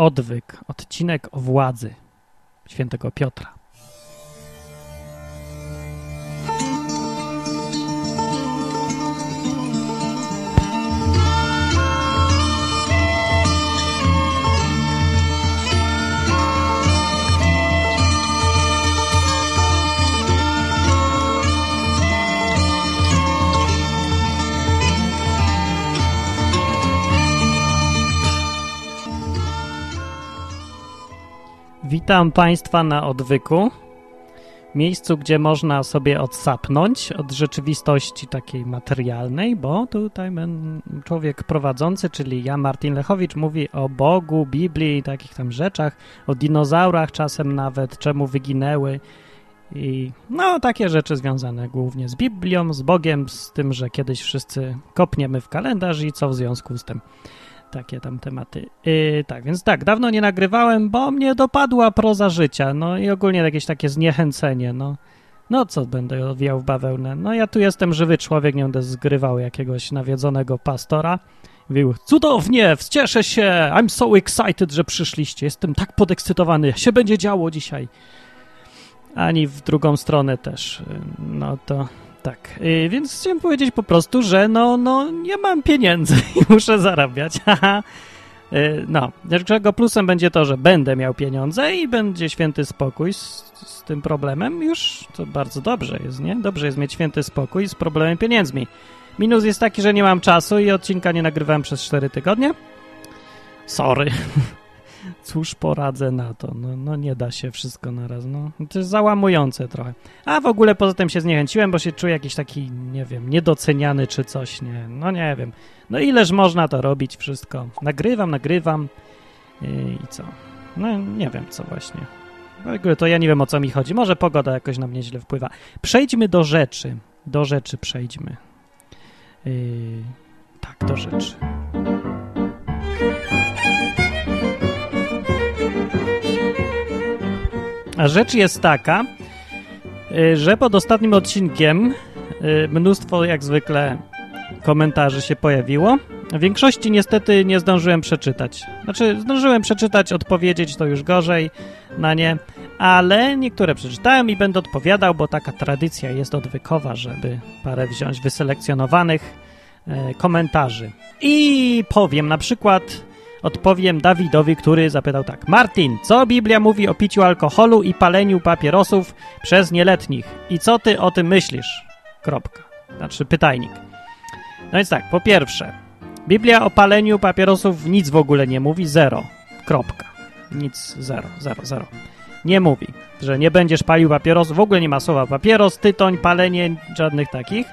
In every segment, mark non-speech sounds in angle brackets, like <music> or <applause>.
Odwyk, odcinek o władzy świętego Piotra. Witam Państwa na odwyku, miejscu, gdzie można sobie odsapnąć od rzeczywistości takiej materialnej, bo tutaj człowiek prowadzący, czyli ja, Martin Lechowicz, mówi o Bogu, Biblii i takich tam rzeczach, o dinozaurach czasem nawet, czemu wyginęły i no takie rzeczy związane głównie z Biblią, z Bogiem, z tym, że kiedyś wszyscy kopniemy w kalendarz i co w związku z tym takie tam tematy. Yy, tak, więc tak, dawno nie nagrywałem, bo mnie dopadła proza życia, no i ogólnie jakieś takie zniechęcenie, no. No co będę owijał w bawełnę? No ja tu jestem żywy człowiek, nie będę zgrywał jakiegoś nawiedzonego pastora. Mówił, cudownie, cieszę się, I'm so excited, że przyszliście, jestem tak podekscytowany, się będzie działo dzisiaj. Ani w drugą stronę też, no to tak, yy, więc chciałem powiedzieć po prostu, że no, no nie mam pieniędzy <laughs> i muszę zarabiać. <laughs> yy, no, czego plusem będzie to, że będę miał pieniądze i będzie święty spokój z, z, tym problemem. Już to bardzo dobrze jest, nie? Dobrze jest mieć święty spokój z problemem pieniędzmi. Minus jest taki, że nie mam czasu i odcinka nie nagrywałem przez 4 tygodnie. Sorry. <laughs> Cóż poradzę na to? No, no nie da się wszystko na raz. No. To jest załamujące trochę. A w ogóle poza tym się zniechęciłem, bo się czuję jakiś taki, nie wiem, niedoceniany czy coś, nie. No nie wiem. No ileż można to robić wszystko. Nagrywam, nagrywam i co? No nie wiem co właśnie. W ogóle to ja nie wiem o co mi chodzi. Może pogoda jakoś na mnie źle wpływa. Przejdźmy do rzeczy. Do rzeczy przejdźmy. Yy, tak, do rzeczy. A rzecz jest taka, y, że pod ostatnim odcinkiem y, mnóstwo, jak zwykle, komentarzy się pojawiło. W większości niestety nie zdążyłem przeczytać. Znaczy, zdążyłem przeczytać, odpowiedzieć to już gorzej na nie, ale niektóre przeczytałem i będę odpowiadał, bo taka tradycja jest odwykowa, żeby parę wziąć wyselekcjonowanych e, komentarzy. I powiem na przykład Odpowiem Dawidowi, który zapytał tak. Martin, co Biblia mówi o piciu alkoholu i paleniu papierosów przez nieletnich? I co ty o tym myślisz? Kropka. Znaczy pytajnik. No więc tak, po pierwsze, Biblia o paleniu papierosów nic w ogóle nie mówi, zero. Kropka. Nic, zero, zero, zero. Nie mówi, że nie będziesz palił papierosów, w ogóle nie ma słowa papieros, tytoń, palenie, żadnych takich,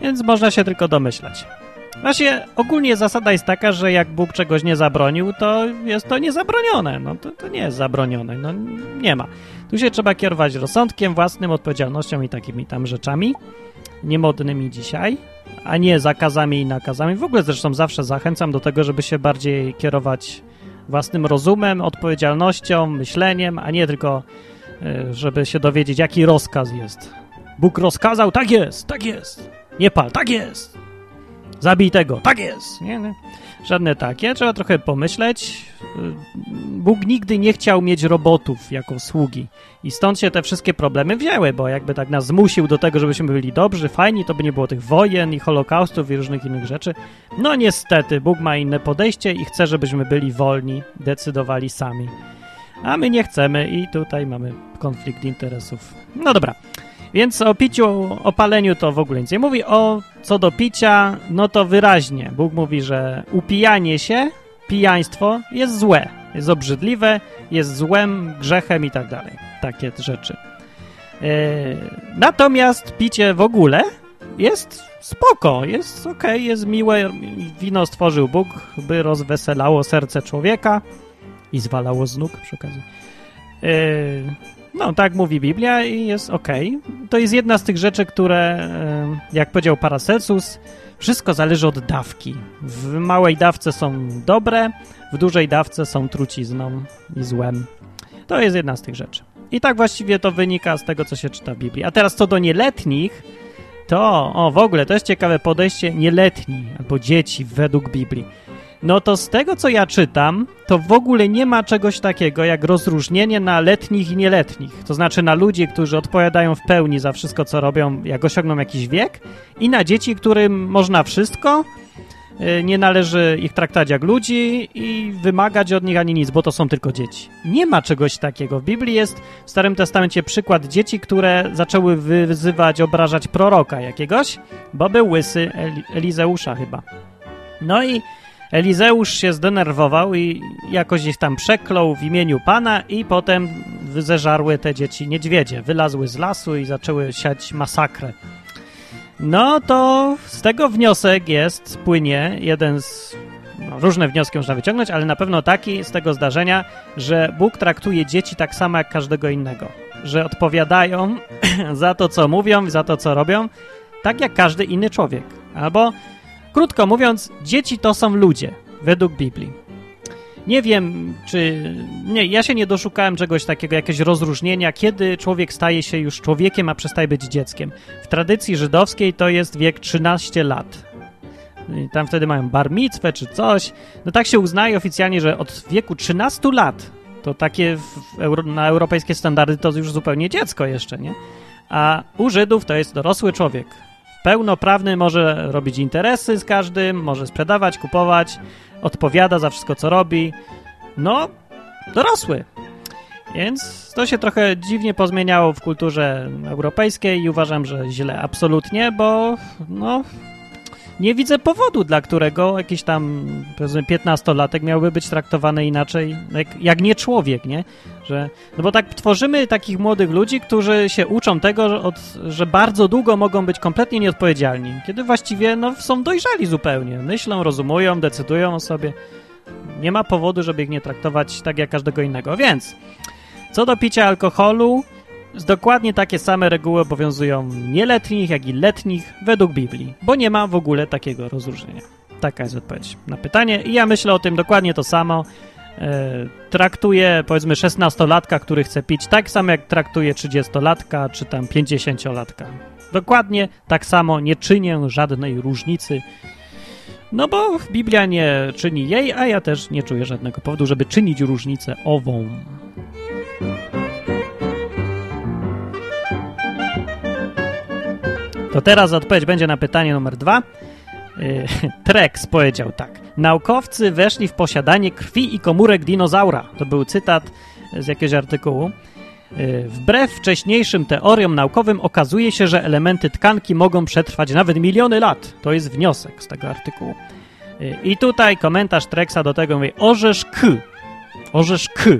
więc można się tylko domyślać. Właśnie ogólnie zasada jest taka, że jak Bóg czegoś nie zabronił, to jest to niezabronione. No to, to nie jest zabronione, no nie ma. Tu się trzeba kierować rozsądkiem, własnym, odpowiedzialnością i takimi tam rzeczami niemodnymi dzisiaj, a nie zakazami i nakazami. W ogóle zresztą zawsze zachęcam do tego, żeby się bardziej kierować własnym rozumem, odpowiedzialnością, myśleniem, a nie tylko, e, żeby się dowiedzieć, jaki rozkaz jest. Bóg rozkazał, tak jest, tak jest. Nie pal, tak jest. Zabij tego. Tak jest. Nie, nie. Żadne takie. Trzeba trochę pomyśleć. Bóg nigdy nie chciał mieć robotów jako sługi. I stąd się te wszystkie problemy wzięły, bo jakby tak nas zmusił do tego, żebyśmy byli dobrzy, fajni, to by nie było tych wojen i holokaustów i różnych innych rzeczy. No niestety, Bóg ma inne podejście i chce, żebyśmy byli wolni, decydowali sami. A my nie chcemy i tutaj mamy konflikt interesów. No dobra. Więc o piciu, o paleniu to w ogóle nic nie mówi. O co do picia, no to wyraźnie. Bóg mówi, że upijanie się, pijaństwo jest złe, jest obrzydliwe, jest złem, grzechem i tak dalej. Takie rzeczy. Yy, natomiast picie w ogóle jest spoko, jest ok, jest miłe. Wino stworzył Bóg, by rozweselało serce człowieka i zwalało z nóg przy okazji. Yy, no, tak mówi Biblia i jest ok. To jest jedna z tych rzeczy, które, jak powiedział Paracelsus, wszystko zależy od dawki. W małej dawce są dobre, w dużej dawce są trucizną i złem. To jest jedna z tych rzeczy. I tak właściwie to wynika z tego, co się czyta w Biblii. A teraz co do nieletnich, to, o w ogóle, to jest ciekawe podejście nieletni albo dzieci według Biblii. No to z tego, co ja czytam, to w ogóle nie ma czegoś takiego jak rozróżnienie na letnich i nieletnich. To znaczy na ludzi, którzy odpowiadają w pełni za wszystko, co robią, jak osiągną jakiś wiek, i na dzieci, którym można wszystko, y, nie należy ich traktować jak ludzi i wymagać od nich ani nic, bo to są tylko dzieci. Nie ma czegoś takiego. W Biblii jest w Starym Testamencie przykład dzieci, które zaczęły wyzywać, obrażać proroka jakiegoś, bo był łysy Eli Elizeusza chyba. No i Elizeusz się zdenerwował i jakoś ich tam przeklął w imieniu Pana i potem zeżarły te dzieci niedźwiedzie. Wylazły z lasu i zaczęły siać masakrę. No to z tego wniosek jest, płynie jeden z... No, różne wnioski można wyciągnąć, ale na pewno taki z tego zdarzenia, że Bóg traktuje dzieci tak samo jak każdego innego. Że odpowiadają <clears throat> za to, co mówią, za to, co robią, tak jak każdy inny człowiek. Albo Krótko mówiąc, dzieci to są ludzie, według Biblii. Nie wiem, czy. Nie, ja się nie doszukałem czegoś takiego, jakiegoś rozróżnienia, kiedy człowiek staje się już człowiekiem, a przestaje być dzieckiem. W tradycji żydowskiej to jest wiek 13 lat. I tam wtedy mają bar mitzwę czy coś. No tak się uznaje oficjalnie, że od wieku 13 lat to takie euro, na europejskie standardy to już zupełnie dziecko jeszcze, nie? A u Żydów to jest dorosły człowiek pełnoprawny, może robić interesy z każdym, może sprzedawać, kupować, odpowiada za wszystko, co robi. No, dorosły. Więc to się trochę dziwnie pozmieniało w kulturze europejskiej i uważam, że źle, absolutnie, bo no, nie widzę powodu, dla którego jakiś tam, powiedzmy, 15-latek miałby być traktowany inaczej, jak, jak, nie człowiek, nie? Że, no bo tak tworzymy takich młodych ludzi, którzy się uczą tego, że, od, że bardzo długo mogą być kompletnie nieodpowiedzialni, kiedy właściwie no, są dojrzali zupełnie. Myślą, rozumują, decydują o sobie. Nie ma powodu, żeby ich nie traktować tak jak każdego innego. Więc co do picia alkoholu, Dokładnie takie same reguły obowiązują nieletnich, jak i letnich według Biblii, bo nie ma w ogóle takiego rozróżnienia. Taka jest odpowiedź na pytanie i ja myślę o tym dokładnie to samo. E, traktuję powiedzmy 16-latka, który chce pić tak samo jak traktuje 30-latka czy tam 50-latka. Dokładnie tak samo nie czynię żadnej różnicy. No bo Biblia nie czyni jej, a ja też nie czuję żadnego powodu, żeby czynić różnicę ową. To teraz odpowiedź będzie na pytanie numer dwa. Y, <laughs> Trex powiedział tak. Naukowcy weszli w posiadanie krwi i komórek dinozaura. To był cytat z jakiegoś artykułu. Y, wbrew wcześniejszym teoriom naukowym okazuje się, że elementy tkanki mogą przetrwać nawet miliony lat. To jest wniosek z tego artykułu. Y, I tutaj komentarz Trexa do tego mówi orzesz k. Orzesz k.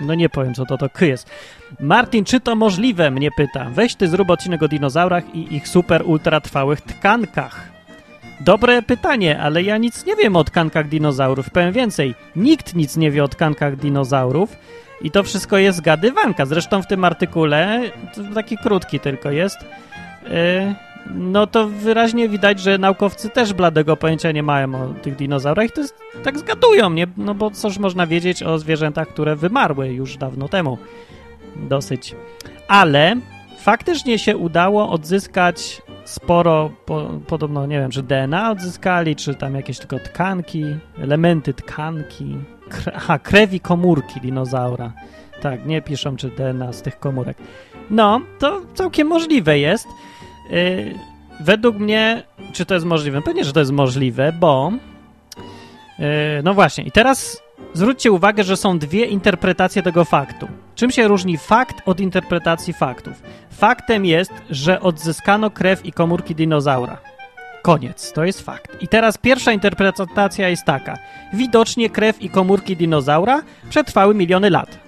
No nie powiem, co to to k jest. Martin, czy to możliwe? Mnie pyta. Weź ty zrób odcinek o dinozaurach i ich super ultra trwałych tkankach. Dobre pytanie, ale ja nic nie wiem o tkankach dinozaurów. Powiem więcej, nikt nic nie wie o tkankach dinozaurów i to wszystko jest zgadywanka. Zresztą w tym artykule, taki krótki tylko jest, yy, no to wyraźnie widać, że naukowcy też bladego pojęcia nie mają o tych dinozaurach i to jest, tak zgadują, nie? No bo cóż można wiedzieć o zwierzętach, które wymarły już dawno temu dosyć. Ale faktycznie się udało odzyskać sporo, po, podobno nie wiem, czy DNA odzyskali, czy tam jakieś tylko tkanki, elementy tkanki, kre, aha, krewi komórki dinozaura. Tak, nie piszą, czy DNA z tych komórek. No, to całkiem możliwe jest. Yy, według mnie, czy to jest możliwe? Pewnie, że to jest możliwe, bo yy, no właśnie, i teraz zwróćcie uwagę, że są dwie interpretacje tego faktu. Czym się różni fakt od interpretacji faktów? Faktem jest, że odzyskano krew i komórki dinozaura. Koniec, to jest fakt. I teraz pierwsza interpretacja jest taka. Widocznie krew i komórki dinozaura przetrwały miliony lat.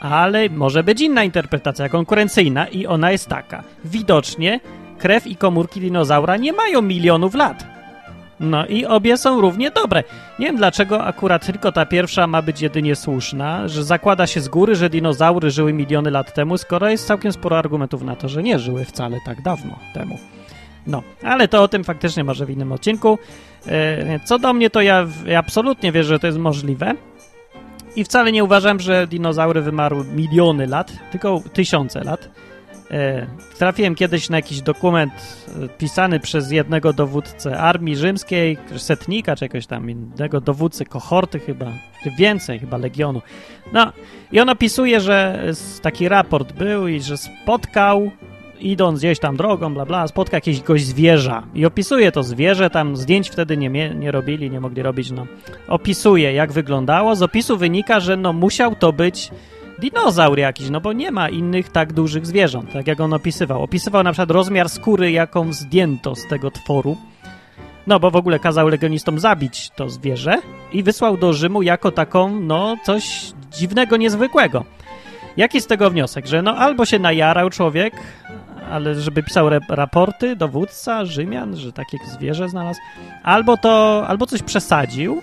Ale może być inna interpretacja, konkurencyjna, i ona jest taka. Widocznie krew i komórki dinozaura nie mają milionów lat no i obie są równie dobre. Nie wiem dlaczego akurat tylko ta pierwsza ma być jedynie słuszna, że zakłada się z góry, że dinozaury żyły miliony lat temu, skoro jest całkiem sporo argumentów na to, że nie żyły wcale tak dawno temu. No, ale to o tym faktycznie może w innym odcinku. E, co do mnie, to ja, ja absolutnie wierzę, że to jest możliwe. I wcale nie uważam, że dinozaury wymarły miliony lat, tylko tysiące lat. E, trafiłem kiedyś na jakiś dokument e, pisany przez jednego dowódcę armii rzymskiej, setnika czy jakiegoś tam innego dowódcy kohorty chyba, więcej chyba legionu. No i on opisuje, że taki raport był i że spotkał idąc gdzieś tam drogą, bla bla, spotka jakiegoś zwierza i opisuje to zwierzę, tam zdjęć wtedy nie, nie robili, nie mogli robić, no. Opisuje, jak wyglądało. Z opisu wynika, że no musiał to być dinozaur jakiś, no bo nie ma innych tak dużych zwierząt, tak jak on opisywał. Opisywał na przykład rozmiar skóry, jaką zdjęto z tego tworu. No, bo w ogóle kazał legionistom zabić to zwierzę i wysłał do Rzymu jako taką, no, coś dziwnego, niezwykłego. Jaki z tego wniosek? Że no albo się najarał człowiek, ale żeby pisał raporty, dowódca Rzymian, że takie zwierzę znalazł, albo to, albo coś przesadził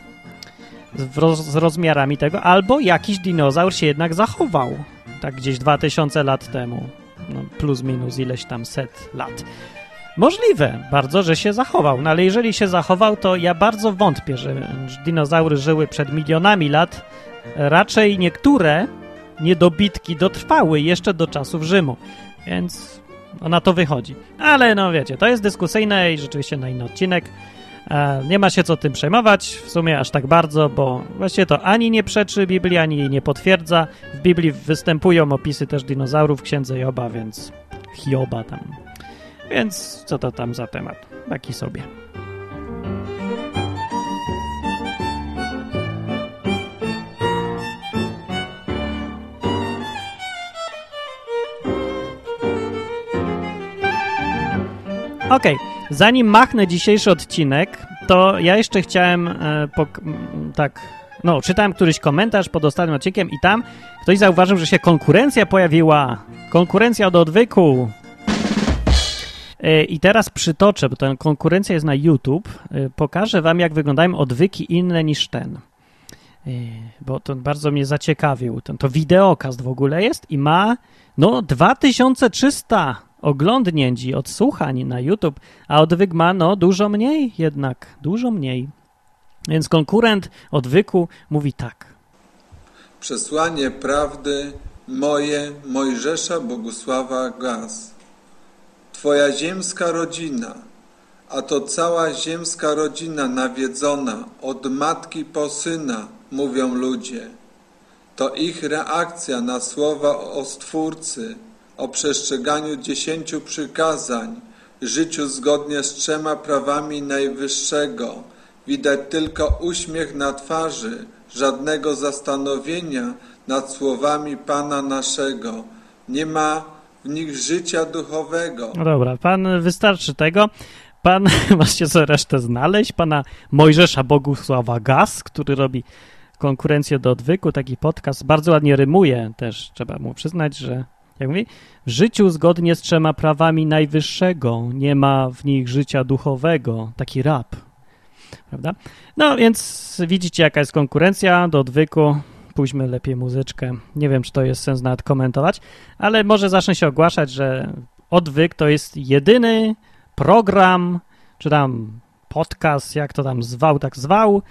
z, roz, z rozmiarami tego, albo jakiś dinozaur się jednak zachował, tak gdzieś 2000 lat temu, no plus minus ileś tam set lat. Możliwe bardzo, że się zachował, no ale jeżeli się zachował, to ja bardzo wątpię, że dinozaury żyły przed milionami lat. Raczej niektóre niedobitki dotrwały jeszcze do czasów Rzymu, więc no, na to wychodzi. Ale no wiecie, to jest dyskusyjne i rzeczywiście na inny odcinek. E, nie ma się co tym przejmować, w sumie aż tak bardzo, bo właściwie to ani nie przeczy Biblii, ani jej nie potwierdza. W Biblii występują opisy też dinozaurów księdze Joba, więc Hioba tam. Więc co to tam za temat? Taki sobie. Okej, okay. zanim machnę dzisiejszy odcinek, to ja jeszcze chciałem e, tak, no, czytałem któryś komentarz pod ostatnim odcinkiem i tam ktoś zauważył, że się konkurencja pojawiła. Konkurencja od odwyku. E, I teraz przytoczę, bo ta konkurencja jest na YouTube. E, pokażę wam, jak wyglądają odwyki inne niż ten. E, bo to bardzo mnie zaciekawił. Ten, to wideokast w ogóle jest i ma no 2300 oglądnięć i odsłuchań na YouTube, a odwyk no dużo mniej jednak, dużo mniej. Więc konkurent odwyku mówi tak. Przesłanie prawdy moje Mojżesza Bogusława Gaz. Twoja ziemska rodzina, a to cała ziemska rodzina nawiedzona od matki po syna, mówią ludzie. To ich reakcja na słowa o Stwórcy – o przestrzeganiu dziesięciu przykazań, życiu zgodnie z trzema prawami Najwyższego. Widać tylko uśmiech na twarzy, żadnego zastanowienia nad słowami Pana naszego. Nie ma w nich życia duchowego. No dobra, Pan wystarczy tego. Pan, <laughs> macie co resztę znaleźć, pana Mojżesza Bogusława Gaz, który robi konkurencję do odwyku, taki podcast, bardzo ładnie rymuje też, trzeba mu przyznać, że jak mówi, w życiu zgodnie z trzema prawami najwyższego nie ma w nich życia duchowego. Taki rap, prawda? No więc widzicie, jaka jest konkurencja do odwyku. Pójdźmy lepiej muzyczkę. Nie wiem, czy to jest sens nawet komentować, ale może zacznę się ogłaszać, że odwyk to jest jedyny program, czy tam podcast, jak to tam zwał, tak zwał,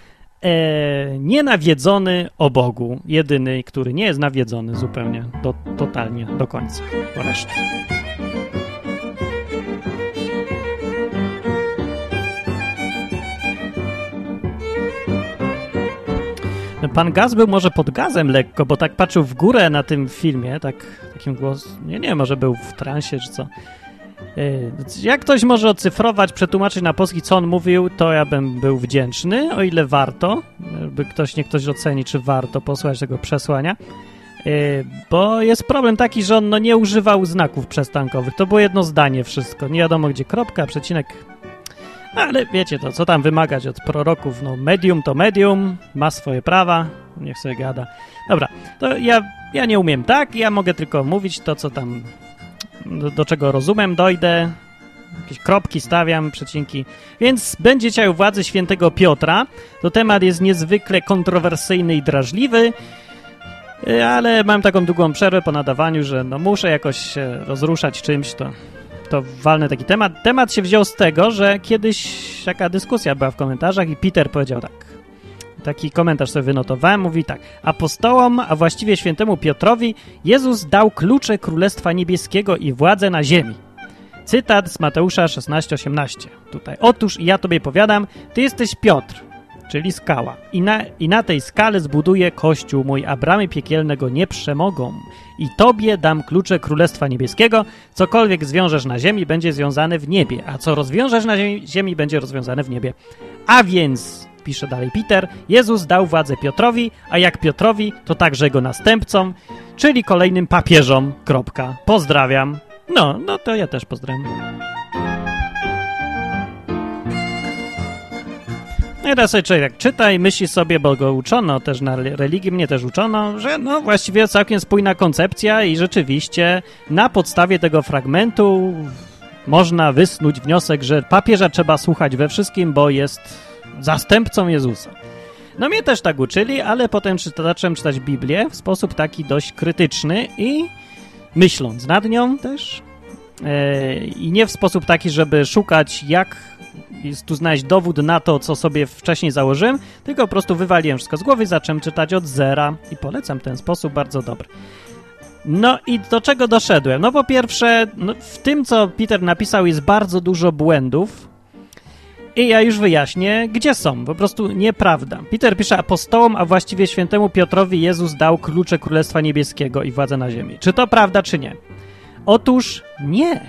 e, nienawiedzony o Bogu. Jedyny, który nie jest nawiedzony zupełnie, do, totalnie, do końca, po. Pan Gaz był może pod gazem lekko, bo tak patrzył w górę na tym filmie, tak takim głos, nie, nie, może był w transie czy co. Y, jak ktoś może ocyfrować, przetłumaczyć na polski, co on mówił, to ja bym był wdzięczny, o ile warto, by ktoś, nie ktoś oceni, czy warto posłać tego przesłania. Y, bo jest problem taki, że on no, nie używał znaków przestankowych. To było jedno zdanie wszystko. Nie wiadomo gdzie kropka, przecinek. Ale wiecie to, co tam wymagać od proroków? No medium to medium, ma swoje prawa, niech sobie gada. Dobra, to ja, ja nie umiem tak, ja mogę tylko mówić to, co tam do, do czego rozumem dojdę, jakieś kropki stawiam, przecinki. Więc będzie u władzy świętego Piotra. To temat jest niezwykle kontrowersyjny i drażliwy, ale mam taką długą przerwę po nadawaniu, że no muszę jakoś się rozruszać czymś, to, to walny taki temat. Temat się wziął z tego, że kiedyś taka dyskusja była w komentarzach i Peter powiedział tak. Taki komentarz sobie wynotowałem, mówi tak. Apostołom, a właściwie świętemu Piotrowi, Jezus dał klucze Królestwa Niebieskiego i władzę na ziemi. Cytat z Mateusza 16:18. Tutaj. Otóż ja tobie powiadam, ty jesteś Piotr, czyli skała. I na, I na tej skale zbuduję kościół mój, a bramy piekielne go nie przemogą. I tobie dam klucze Królestwa Niebieskiego. Cokolwiek zwiążesz na ziemi, będzie związane w niebie, a co rozwiążesz na ziemi, ziemi będzie rozwiązane w niebie. A więc, pisze dalej Peter, Jezus dał władzę Piotrowi, a jak Piotrowi, to także jego następcom, czyli kolejnym papieżom. Kropka. Pozdrawiam. No, no to ja też pozdrawiam. No i teraz sobie człowiek czyta i myśli sobie, bo go uczono też na religii, mnie też uczono, że no właściwie całkiem spójna koncepcja i rzeczywiście na podstawie tego fragmentu można wysnuć wniosek, że papieża trzeba słuchać we wszystkim, bo jest zastępcą Jezusa. No mnie też tak uczyli, ale potem zacząłem czytać Biblię w sposób taki dość krytyczny i myśląc nad nią też e, i nie w sposób taki, żeby szukać jak tu znaleźć dowód na to, co sobie wcześniej założyłem, tylko po prostu wywaliłem wszystko z głowy i zacząłem czytać od zera i polecam ten sposób, bardzo dobry. No i do czego doszedłem? No po pierwsze, no w tym, co Peter napisał jest bardzo dużo błędów i ja już wyjaśnię, gdzie są. Po prostu nieprawda. Peter pisze apostołom, a właściwie świętemu Piotrowi Jezus dał klucze Królestwa Niebieskiego i władzę na ziemi. Czy to prawda, czy nie? Otóż nie.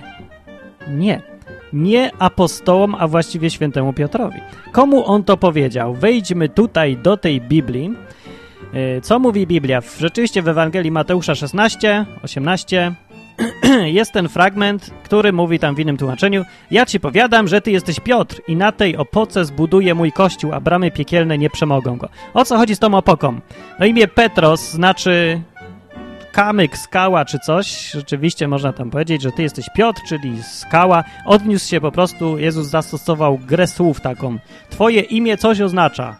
Nie nie apostołom, a właściwie świętemu Piotrowi. Komu on to powiedział? Wejdźmy tutaj do tej Biblii. E, co mówi Biblia? Rzeczywiście w Ewangelii Mateusza 16, 18 <clears throat> jest ten fragment, który mówi tam w innym tłumaczeniu Ja ci powiadam, że ty jesteś Piotr i na tej opoce zbuduję mój kościół, a bramy piekielne nie przemogą go. O co chodzi z tą opoką? No imię Petros znaczy kamyk, skała czy coś, rzeczywiście można tam powiedzieć, że ty jesteś Piotr, czyli skała. Odniósł się po prostu, Jezus zastosował grę słów taką. Twoje imię coś oznacza.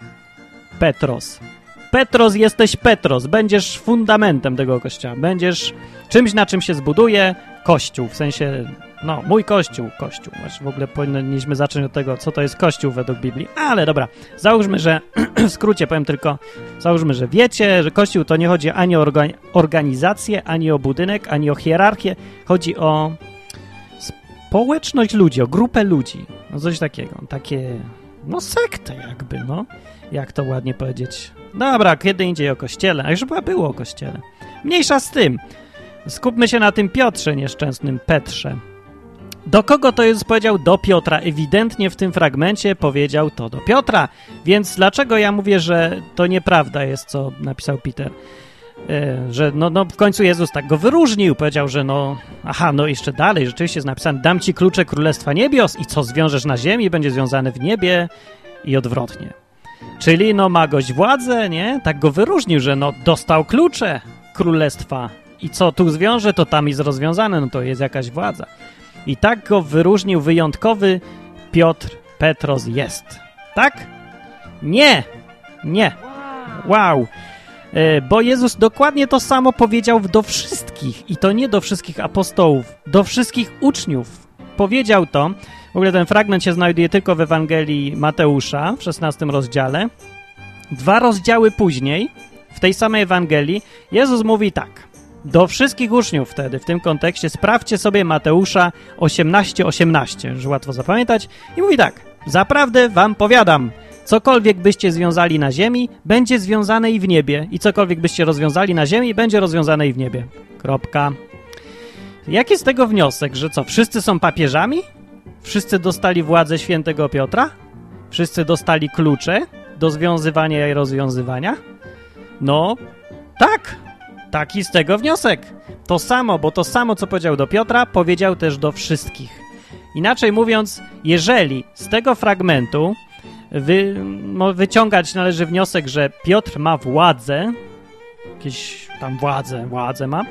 Petros. Petros jesteś Petros, będziesz fundamentem tego kościoła, będziesz czymś, na czym się zbuduje kościół, w sensie no, mój kościół, kościół. Właśnie w ogóle powinniśmy zacząć od tego, co to jest kościół według Biblii. Ale dobra, załóżmy, że <clears throat> w skrócie powiem tylko, załóżmy, że wiecie, że kościół to nie chodzi ani o organizację, ani o budynek, ani o hierarchię. Chodzi o społeczność ludzi, o grupę ludzi. No coś takiego, takie, no sektę jakby, no. Jak to ładnie powiedzieć. Dobra, kiedy indziej o kościele, a już chyba było o kościele. Mniejsza z tym. Skupmy się na tym Piotrze nieszczęsnym, Petrze. Do kogo to jest powiedział? Do Piotra. Ewidentnie w tym fragmencie powiedział to do Piotra. Więc dlaczego ja mówię, że to nieprawda jest, co napisał Peter? E, że no, no w końcu Jezus tak go wyróżnił, powiedział, że no, aha, no jeszcze dalej, rzeczywiście jest napisane, dam ci klucze Królestwa Niebios i co zwiążesz na ziemi, będzie związane w niebie i odwrotnie. Czyli no ma gość władzę, nie? Tak go wyróżnił, że no dostał klucze Królestwa i co tu zwiąże, to tam jest rozwiązane, no to jest jakaś władza. I tak go wyróżnił wyjątkowy Piotr Petros jest. Tak? Nie! Nie! Wow! E, bo Jezus dokładnie to samo powiedział do wszystkich i to nie do wszystkich apostołów, do wszystkich uczniów. Powiedział to, w ogóle ten fragment się znajduje tylko w Ewangelii Mateusza w 16 rozdziale. Dwa rozdziały później, w tej samej Ewangelii, Jezus mówi tak do wszystkich uczniów wtedy w tym kontekście sprawdźcie sobie Mateusza 18:18, 18, że łatwo zapamiętać i mówi tak: Zaprawdę wam powiadam, cokolwiek byście związali na ziemi, będzie związane i w niebie i cokolwiek byście rozwiązali na ziemi, będzie rozwiązane i w niebie. Kropka. Jaki z tego wniosek, że co, wszyscy są papieżami? Wszyscy dostali władzę świętego Piotra? Wszyscy dostali klucze do związywania i rozwiązywania? No, tak, Taki z tego wniosek. To samo, bo to samo, co powiedział do Piotra, powiedział też do wszystkich. Inaczej mówiąc, jeżeli z tego fragmentu wy, wyciągać należy wniosek, że Piotr ma władzę, jakieś tam władzę, władzę ma,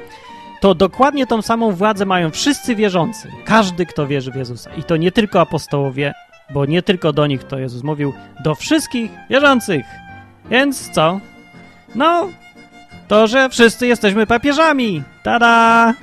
to dokładnie tą samą władzę mają wszyscy wierzący. Każdy, kto wierzy w Jezusa. I to nie tylko apostołowie, bo nie tylko do nich to Jezus mówił, do wszystkich wierzących. Więc co? No, to, że wszyscy jesteśmy papieżami. Tada!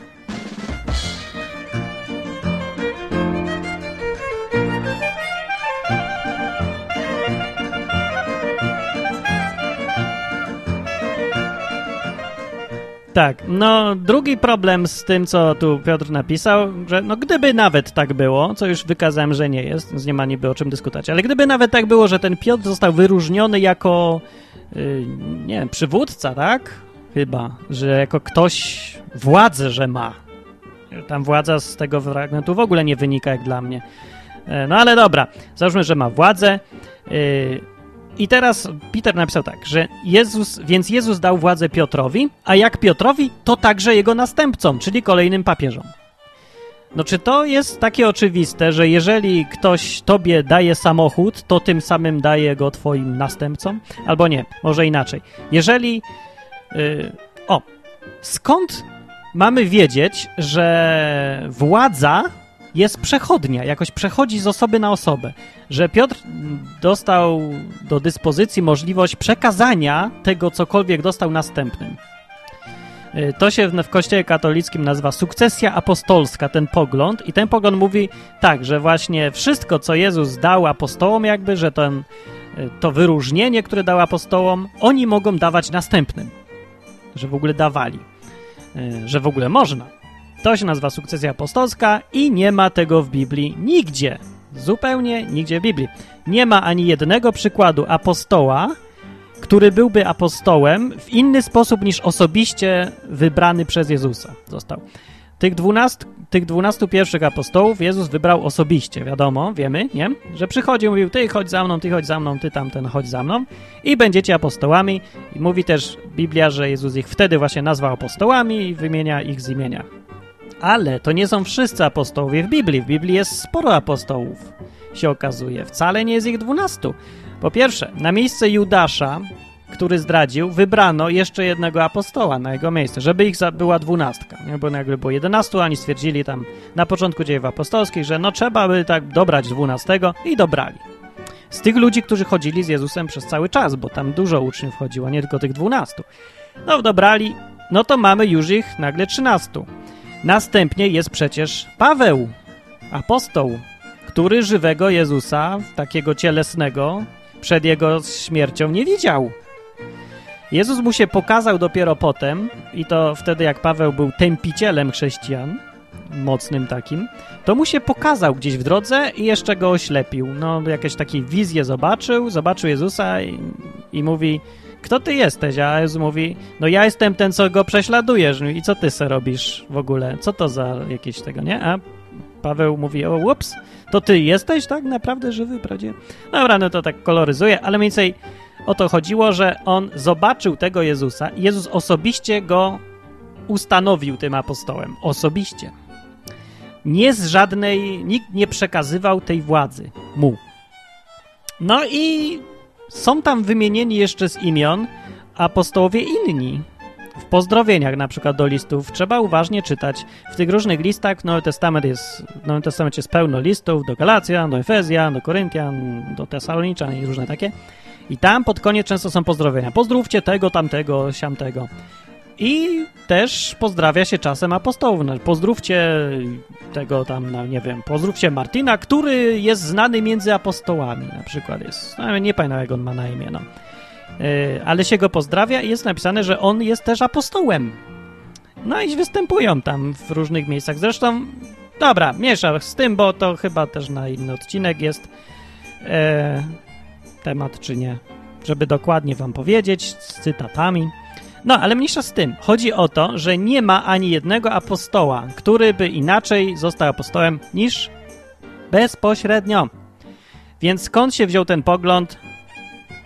Tak, no drugi problem z tym, co tu Piotr napisał, że no gdyby nawet tak było, co już wykazałem, że nie jest, więc nie ma niby o czym dyskutować, ale gdyby nawet tak było, że ten Piotr został wyróżniony jako, yy, nie wiem, przywódca, tak? Chyba, że jako ktoś władzę, że ma. Tam władza z tego fragmentu w ogóle nie wynika, jak dla mnie. Yy, no ale dobra, załóżmy, że ma władzę. Yy, i teraz Peter napisał tak, że Jezus, więc Jezus dał władzę Piotrowi, a jak Piotrowi, to także jego następcom, czyli kolejnym papieżom. No czy to jest takie oczywiste, że jeżeli ktoś tobie daje samochód, to tym samym daje go twoim następcom? Albo nie, może inaczej. Jeżeli... Yy, o, skąd mamy wiedzieć, że władza jest przechodnia, jakoś przechodzi z osoby na osobę, że Piotr dostał do dyspozycji możliwość przekazania tego, cokolwiek dostał następnym. Y, to się w Kościele katolickim nazywa sukcesja apostolska, ten pogląd. I ten pogląd mówi tak, że właśnie wszystko, co Jezus dał apostołom, jakby, że ten, y, to wyróżnienie, które dał apostołom, oni mogą dawać następnym. Że w ogóle dawali. Y, że w ogóle można. To się nazywa sukcesja apostolska i nie ma tego w Biblii nigdzie. Zupełnie nigdzie w Biblii. Nie ma ani jednego przykładu apostoła, który byłby apostołem w inny sposób niż osobiście wybrany przez Jezusa został. Tych, dwunastu, tych dwunastu pierwszych apostołów Jezus wybrał osobiście, wiadomo, wiemy, nie? Że przychodził, mówił, ty chodź za mną, ty chodź za mną, ty tamten chodź za mną i będziecie apostołami. I mówi też Biblia, że Jezus ich wtedy właśnie nazwał apostołami i wymienia ich z imienia. Ale to nie są wszyscy apostołowie w Biblii. W Biblii jest sporo apostołów, się okazuje. Wcale nie jest ich dwunastu. Po pierwsze, na miejsce Judasza, który zdradził, wybrano jeszcze jednego apostoła na jego miejsce, żeby ich była dwunastka. Bo nagle było jedenastu, oni stwierdzili tam na początku dziejów apostolskich, że no trzeba by tak dobrać dwunastego i dobrali. Z tych ludzi, którzy chodzili z Jezusem przez cały czas, bo tam dużo uczniów chodziło, nie tylko tych dwunastu. No dobrali, no to mamy już ich nagle trzynastu. Następnie jest przecież Paweł, apostoł, który żywego Jezusa, takiego cielesnego, przed jego śmiercią nie widział. Jezus mu się pokazał dopiero potem, i to wtedy, jak Paweł był tępicielem chrześcijan, mocnym takim, to mu się pokazał gdzieś w drodze i jeszcze go oślepił. No, jakieś takie wizje zobaczył, zobaczył Jezusa i, i mówi kto ty jesteś? A Jezus mówi, no ja jestem ten, co go prześladujesz. I co ty se robisz w ogóle? Co to za jakieś tego, nie? A Paweł mówi, o, ups, to ty jesteś tak naprawdę żywy, prawdzie? Dobra, no to tak koloryzuje, ale mniej więcej o to chodziło, że on zobaczył tego Jezusa i Jezus osobiście go ustanowił tym apostołem. Osobiście. Nie z żadnej, nikt nie przekazywał tej władzy mu. No i są tam wymienieni jeszcze z imion apostołowie inni. W pozdrowieniach na przykład do listów trzeba uważnie czytać. W tych różnych listach w Nowym, Testament jest, w Nowym Testamencie jest pełno listów do Galacjan, do Efezjan, do Koryntian, do Tesaloniczan i różne takie. I tam pod koniec często są pozdrowienia. Pozdrówcie tego, tamtego, siamtego. I też pozdrawia się czasem apostołów. Pozdrówcie tego tam, no, nie wiem, pozdrówcie Martina, który jest znany między apostołami, na przykład jest. No, nie pamiętam, jak on ma na imię, no. Yy, ale się go pozdrawia i jest napisane, że on jest też apostołem. No i występują tam w różnych miejscach. Zresztą, dobra, miesza z tym, bo to chyba też na inny odcinek jest yy, temat, czy nie, żeby dokładnie wam powiedzieć, z cytatami. No, ale mniejsza z tym. Chodzi o to, że nie ma ani jednego apostoła, który by inaczej został apostołem niż bezpośrednio. Więc skąd się wziął ten pogląd,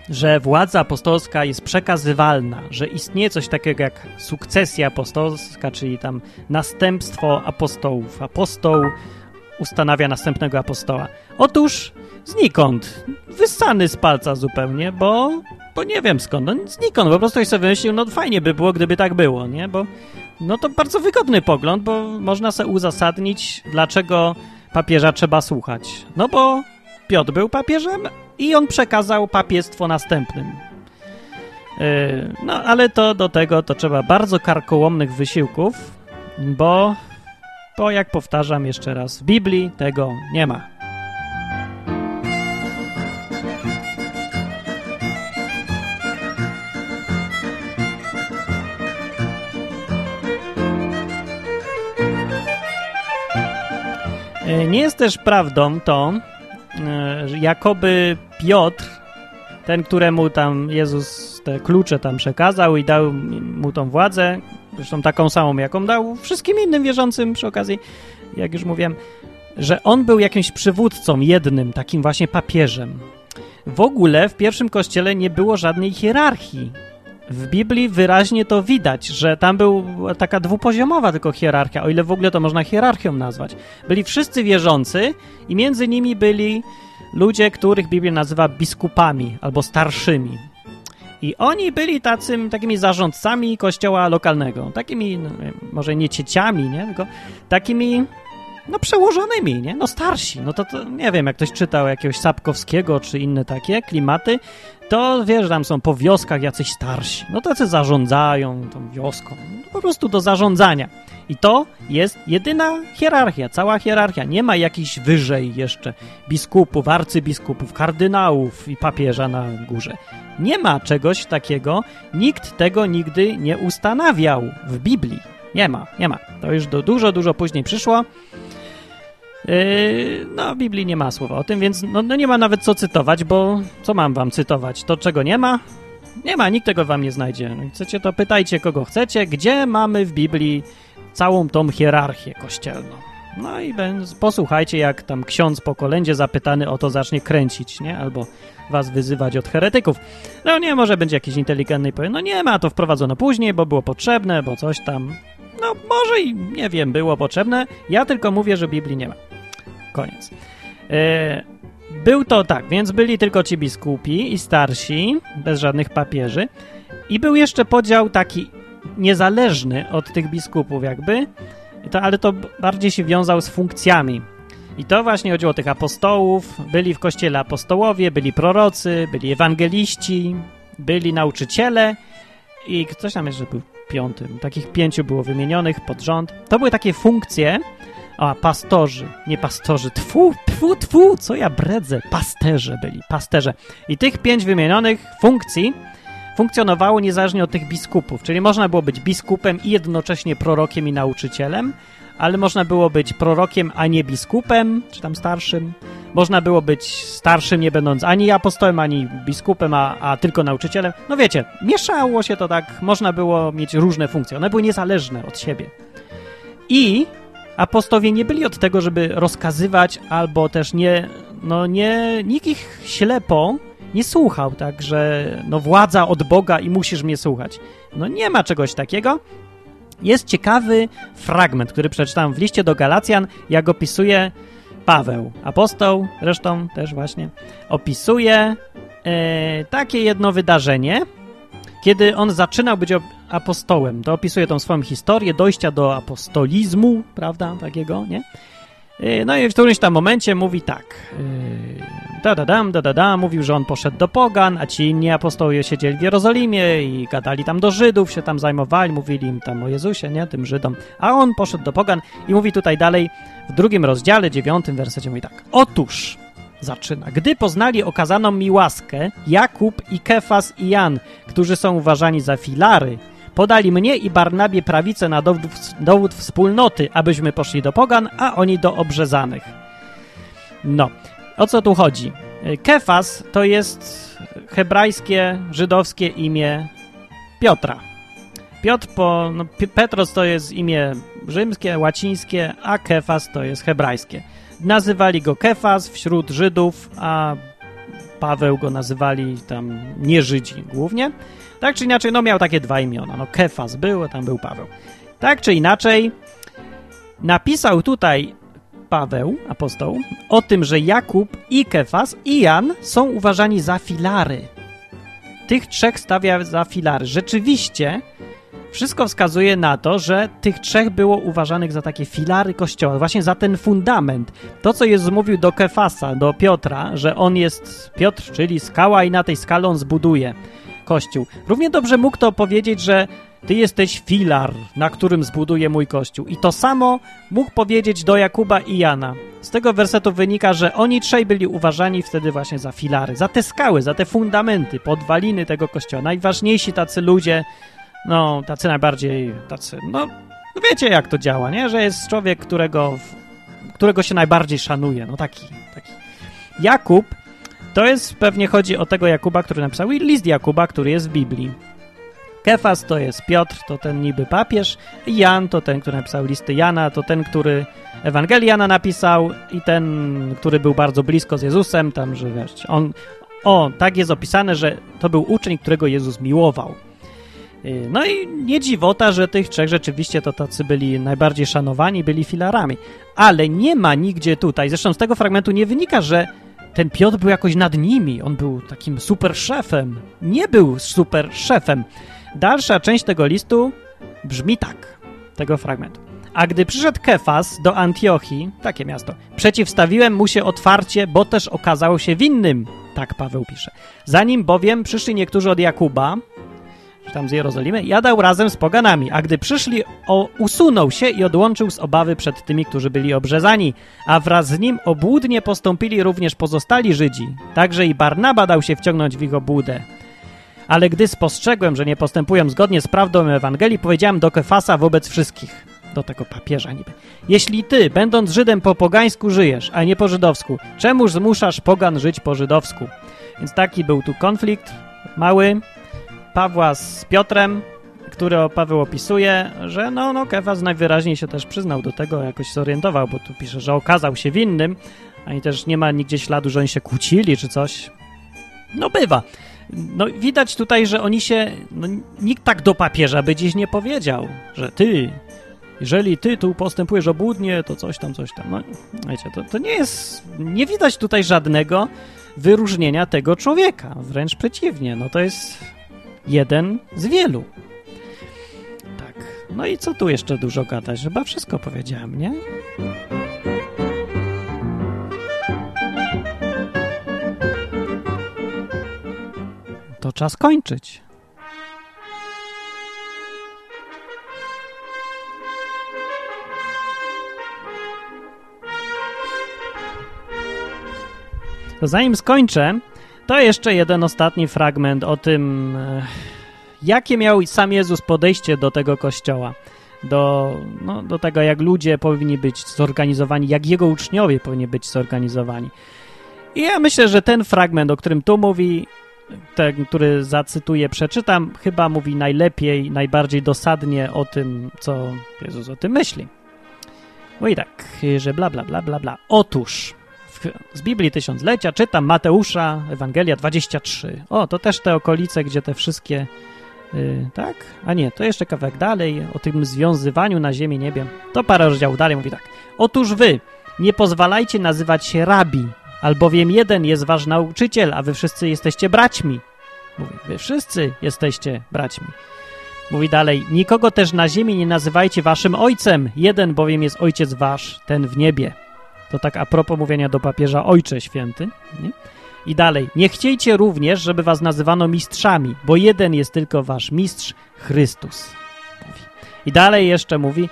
że władza apostolska jest przekazywalna, że istnieje coś takiego jak sukcesja apostolska, czyli tam następstwo apostołów. Apostoł ustanawia następnego apostoła. Otóż znikąd. Wyssany z palca zupełnie, bo bo nie wiem skąd, no znikąd, po prostu ktoś sobie wymyślił, no fajnie by było, gdyby tak było, nie, bo no to bardzo wygodny pogląd, bo można sobie uzasadnić, dlaczego papieża trzeba słuchać. No bo Piotr był papieżem i on przekazał papiestwo następnym. Yy, no ale to do tego to trzeba bardzo karkołomnych wysiłków, bo, bo jak powtarzam jeszcze raz, w Biblii tego nie ma. Nie jest też prawdą to, e, jakoby Piotr, ten, któremu tam Jezus te klucze tam przekazał i dał mu tą władzę, zresztą taką samą, jaką dał wszystkim innym wierzącym przy okazji, jak już mówiłem, że on był jakimś przywódcą, jednym, takim właśnie papieżem. W ogóle w pierwszym kościele nie było żadnej hierarchii. W Biblii wyraźnie to widać, że tam była taka dwupoziomowa tylko hierarchia, o ile w ogóle to można hierarchią nazwać. Byli wszyscy wierzący i między nimi byli ludzie, których Biblia nazywa biskupami albo starszymi. I oni byli tacy, takimi zarządcami kościoła lokalnego. Takimi, no, może nie cieciami, nie? Tylko takimi no przełożonymi, nie? No starsi. No to, to nie wiem, jak ktoś czytał jakiegoś Sapkowskiego czy inne takie klimaty, to wiesz, tam są po wioskach jacyś starsi. No tacy zarządzają tą wioską. No, po prostu do zarządzania. I to jest jedyna hierarchia, cała hierarchia. Nie ma jakichś wyżej jeszcze biskupów, arcybiskupów, kardynałów i papieża na górze. Nie ma czegoś takiego. Nikt tego nigdy nie ustanawiał w Biblii. Nie ma, nie ma. To już do dużo, dużo później przyszło. Yy, no, w Biblii nie ma słowa o tym, więc no, no, nie ma nawet co cytować, bo co mam wam cytować? To, czego nie ma? Nie ma, nikt tego wam nie znajdzie. No, chcecie, to pytajcie, kogo chcecie, gdzie mamy w Biblii całą tą hierarchię kościelną. No i posłuchajcie, jak tam ksiądz po kolędzie zapytany o to zacznie kręcić, nie? Albo was wyzywać od heretyków. No nie, może będzie jakiś inteligentny i powie, no nie ma, to wprowadzono później, bo było potrzebne, bo coś tam. No może i nie wiem, było potrzebne. Ja tylko mówię, że Biblii nie ma. Koniec. E, był to tak, więc byli tylko ci biskupi i starsi, bez żadnych papieży. I był jeszcze podział taki niezależny od tych biskupów, jakby, to, ale to bardziej się wiązał z funkcjami. I to właśnie chodziło o tych apostołów. Byli w kościele apostołowie, byli prorocy, byli ewangeliści, byli nauczyciele i ktoś tam jeszcze był piątym. Takich pięciu było wymienionych pod rząd. To były takie funkcje, a, pastorzy, nie pastorzy, tfu, tfu, tfu, co ja bredzę, pasterze byli, pasterze. I tych pięć wymienionych funkcji funkcjonowało niezależnie od tych biskupów, czyli można było być biskupem i jednocześnie prorokiem i nauczycielem, ale można było być prorokiem, a nie biskupem, czy tam starszym. Można było być starszym, nie będąc ani apostołem, ani biskupem, a, a tylko nauczycielem. No wiecie, mieszało się to tak, można było mieć różne funkcje. One były niezależne od siebie. I apostowie nie byli od tego, żeby rozkazywać, albo też nie, no nie, nikt ich ślepo nie słuchał, tak, że no władza od Boga i musisz mnie słuchać. No nie ma czegoś takiego. Jest ciekawy fragment, który przeczytałem w liście do Galacjan, jak opisuje Paweł, apostoł, zresztą też właśnie, opisuje e, takie jedno wydarzenie, kiedy on zaczynał być apostołem. To opisuje tą swoją historię dojścia do apostolizmu, prawda, takiego, nie? E, no i w którymś tam momencie mówi tak, e, da da dam, da da da, mówił, że on poszedł do pogan, a ci inni apostołowie siedzieli w Jerozolimie i gadali tam do Żydów, się tam zajmowali, mówili im tam o Jezusie, nie, tym Żydom, a on poszedł do pogan i mówi tutaj dalej w drugim rozdziale, dziewiątym wersecie mówi tak, otóż zaczyna. Gdy poznali okazaną mi łaskę, Jakub i Kefas i Jan, którzy są uważani za filary, podali mnie i Barnabie prawicę na dowód, dowód wspólnoty, abyśmy poszli do pogan, a oni do obrzezanych. No, o co tu chodzi? Kefas to jest hebrajskie, żydowskie imię Piotra. Piotr po, no, Petros to jest imię rzymskie, łacińskie, a Kefas to jest hebrajskie. Nazywali go Kefas wśród Żydów, a Paweł go nazywali tam nie Żydzi głównie. Tak czy inaczej, no miał takie dwa imiona. No Kefas był, a tam był Paweł. Tak czy inaczej, napisał tutaj Paweł, apostoł, o tym, że Jakub i Kefas i Jan są uważani za filary. Tych trzech stawia za filary. Rzeczywiście wszystko wskazuje na to, że tych trzech było uważanych za takie filary kościoła, właśnie za ten fundament. To, co Jezus mówił do Kefasa, do Piotra, że on jest Piotr, czyli skała i na tej skale on zbuduje kościół. Równie dobrze mógł to powiedzieć, że ty jesteś filar, na którym zbuduję mój kościół. I to samo mógł powiedzieć do Jakuba i Jana. Z tego wersetu wynika, że oni trzej byli uważani wtedy właśnie za filary, za te skały, za te fundamenty, podwaliny tego kościoła. Najważniejsi tacy ludzie, no, tacy najbardziej, tacy, no, wiecie jak to działa, nie? Że jest człowiek, którego którego się najbardziej szanuje. No taki, taki. Jakub to jest, pewnie chodzi o tego Jakuba, który napisał list Jakuba, który jest w Biblii. Kefas to jest Piotr, to ten niby papież, Jan to ten, który napisał listy Jana, to ten, który Ewangelię Jana napisał i ten, który był bardzo blisko z Jezusem, tam, że wiesz, on, o, tak jest opisane, że to był uczeń, którego Jezus miłował. Y, no i nie dziwota, że tych trzech rzeczywiście to tacy byli najbardziej szanowani, byli filarami. Ale nie ma nigdzie tutaj, zresztą z tego fragmentu nie wynika, że ten Piotr był jakoś nad nimi, on był takim super szefem. Nie był super szefem. Dalsza część tego listu brzmi tak, tego fragmentu. A gdy przyszedł Kefas do Antiochii, takie miasto, przeciwstawiłem mu się otwarcie, bo też okazał się winnym. Tak Paweł pisze. Zanim bowiem przyszli niektórzy od Jakuba, tam z Jerozolimy, jadał razem z poganami, a gdy przyszli, o, usunął się i odłączył z obawy przed tymi, którzy byli obrzezani, a wraz z nim obłudnie postąpili również pozostali Żydzi, także i Barnaba dał się wciągnąć w ich obłudę. Ale gdy spostrzegłem, że nie postępują zgodnie z prawdą Ewangelii, powiedziałem do Kefasa wobec wszystkich, do tego papieża niby. Jeśli ty, będąc Żydem po pogańsku żyjesz, a nie po żydowsku, czemuż zmuszasz pogan żyć po żydowsku? Więc taki był tu konflikt mały Pawła z Piotrem, który Paweł opisuje, że no, no Kefas najwyraźniej się też przyznał do tego, jakoś zorientował, bo tu pisze, że okazał się winnym, ani też nie ma nigdzie śladu, że oni się kłócili czy coś. No bywa. No widać tutaj, że oni się, no, nikt tak do papieża by dziś nie powiedział, że ty, jeżeli ty tu postępujesz obłudnie, to coś tam, coś tam. No wiecie, to, to nie jest, nie widać tutaj żadnego wyróżnienia tego człowieka, wręcz przeciwnie, no to jest jeden z wielu. Tak, no i co tu jeszcze dużo gadać? Chyba wszystko powiedziałem, nie? To czas kończyć. To zanim skończę, to jeszcze jeden ostatni fragment o tym, e, jakie miał sam Jezus podejście do tego kościoła. Do, no, do tego, jak ludzie powinni być zorganizowani, jak jego uczniowie powinni być zorganizowani. I ja myślę, że ten fragment, o którym tu mówi, ten, który zacytuję, przeczytam, chyba mówi najlepiej, najbardziej dosadnie o tym, co Jezus o tym myśli. Mówi tak, że bla, bla, bla, bla, bla. Otóż z Biblii Tysiąclecia czytam Mateusza, Ewangelia 23. O, to też te okolice, gdzie te wszystkie... Yy, tak? A nie, to jeszcze kawałek dalej, o tym związywaniu na ziemi, niebie. To parę rozdziałów dalej mówi tak. Otóż wy nie pozwalajcie nazywać się rabi, albowiem jeden jest wasz nauczyciel, a wy wszyscy jesteście braćmi. Mówi, wy wszyscy jesteście braćmi. Mówi dalej, nikogo też na ziemi nie nazywajcie waszym ojcem, jeden bowiem jest ojciec wasz, ten w niebie. To tak a propos mówienia do papieża Ojcze Święty. Nie? I dalej, nie chciejcie również, żeby was nazywano mistrzami, bo jeden jest tylko wasz mistrz, Chrystus. Mówi. I dalej jeszcze mówi,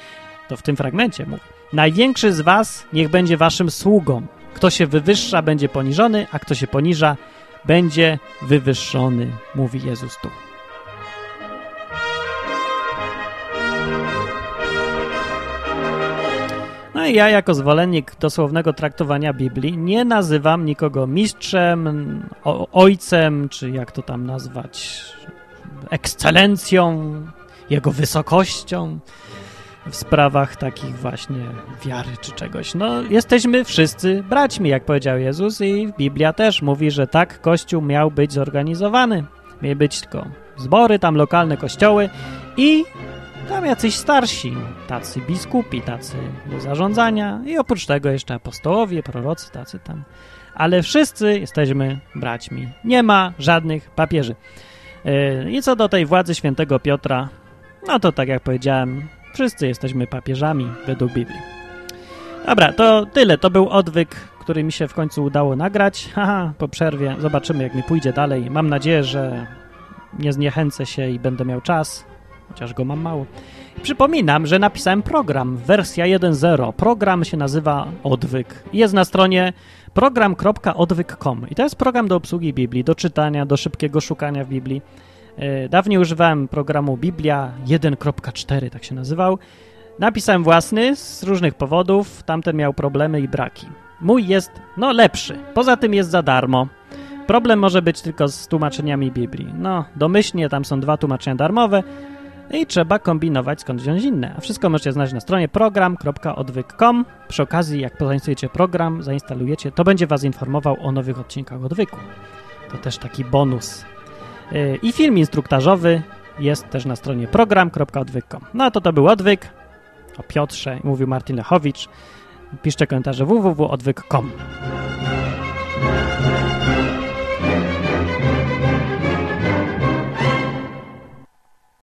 to w tym fragmencie mówi, największy z was niech będzie waszym sługą. Kto się wywyższa, będzie poniżony, a kto się poniża, będzie wywyższony, mówi Jezus tu. Ja jako zwolennik dosłownego traktowania Biblii nie nazywam nikogo mistrzem, ojcem, czy jak to tam nazwać, ekscelencją, jego wysokością w sprawach takich właśnie wiary czy czegoś. No, jesteśmy wszyscy braćmi, jak powiedział Jezus i Biblia też mówi, że tak Kościół miał być zorganizowany. Miały być tylko zbory, tam lokalne kościoły i tam jacyś starsi, tacy biskupi, tacy do zarządzania i oprócz tego jeszcze apostołowie, prorocy, tacy tam. Ale wszyscy jesteśmy braćmi. Nie ma żadnych papieży. Yy, I co do tej władzy świętego Piotra, no to tak jak powiedziałem, wszyscy jesteśmy papieżami według Biblii. Dobra, to tyle. To był odwyk, który mi się w końcu udało nagrać. <laughs> Haha, po przerwie zobaczymy, jak mi pójdzie dalej. Mam nadzieję, że nie zniechęcę się i będę miał czas chociaż go mam mało. Przypominam, że napisałem program, wersja 1.0. Program się nazywa Odwyk. Jest na stronie program.odwyk.com i to jest program do obsługi Biblii, do czytania, do szybkiego szukania w Biblii. E, dawniej używałem programu Biblia 1.4, tak się nazywał. Napisałem własny z różnych powodów. Tamten miał problemy i braki. Mój jest, no, lepszy. Poza tym jest za darmo. Problem może być tylko z tłumaczeniami Biblii. No, domyślnie tam są dwa tłumaczenia darmowe i trzeba kombinować skąd wziąć inne. A wszystko możecie znaleźć na stronie program.odwyk.com. Przy okazji, jak zainstalujecie program, zainstalujecie, to będzie was informował o nowych odcinkach Odwyku. To też taki bonus. Yy, I film instruktażowy jest też na stronie program.odwyk.com. No to to był Odwyk. O Piotrze mówił Martin Lechowicz. Piszcie komentarze www.odwyk.com.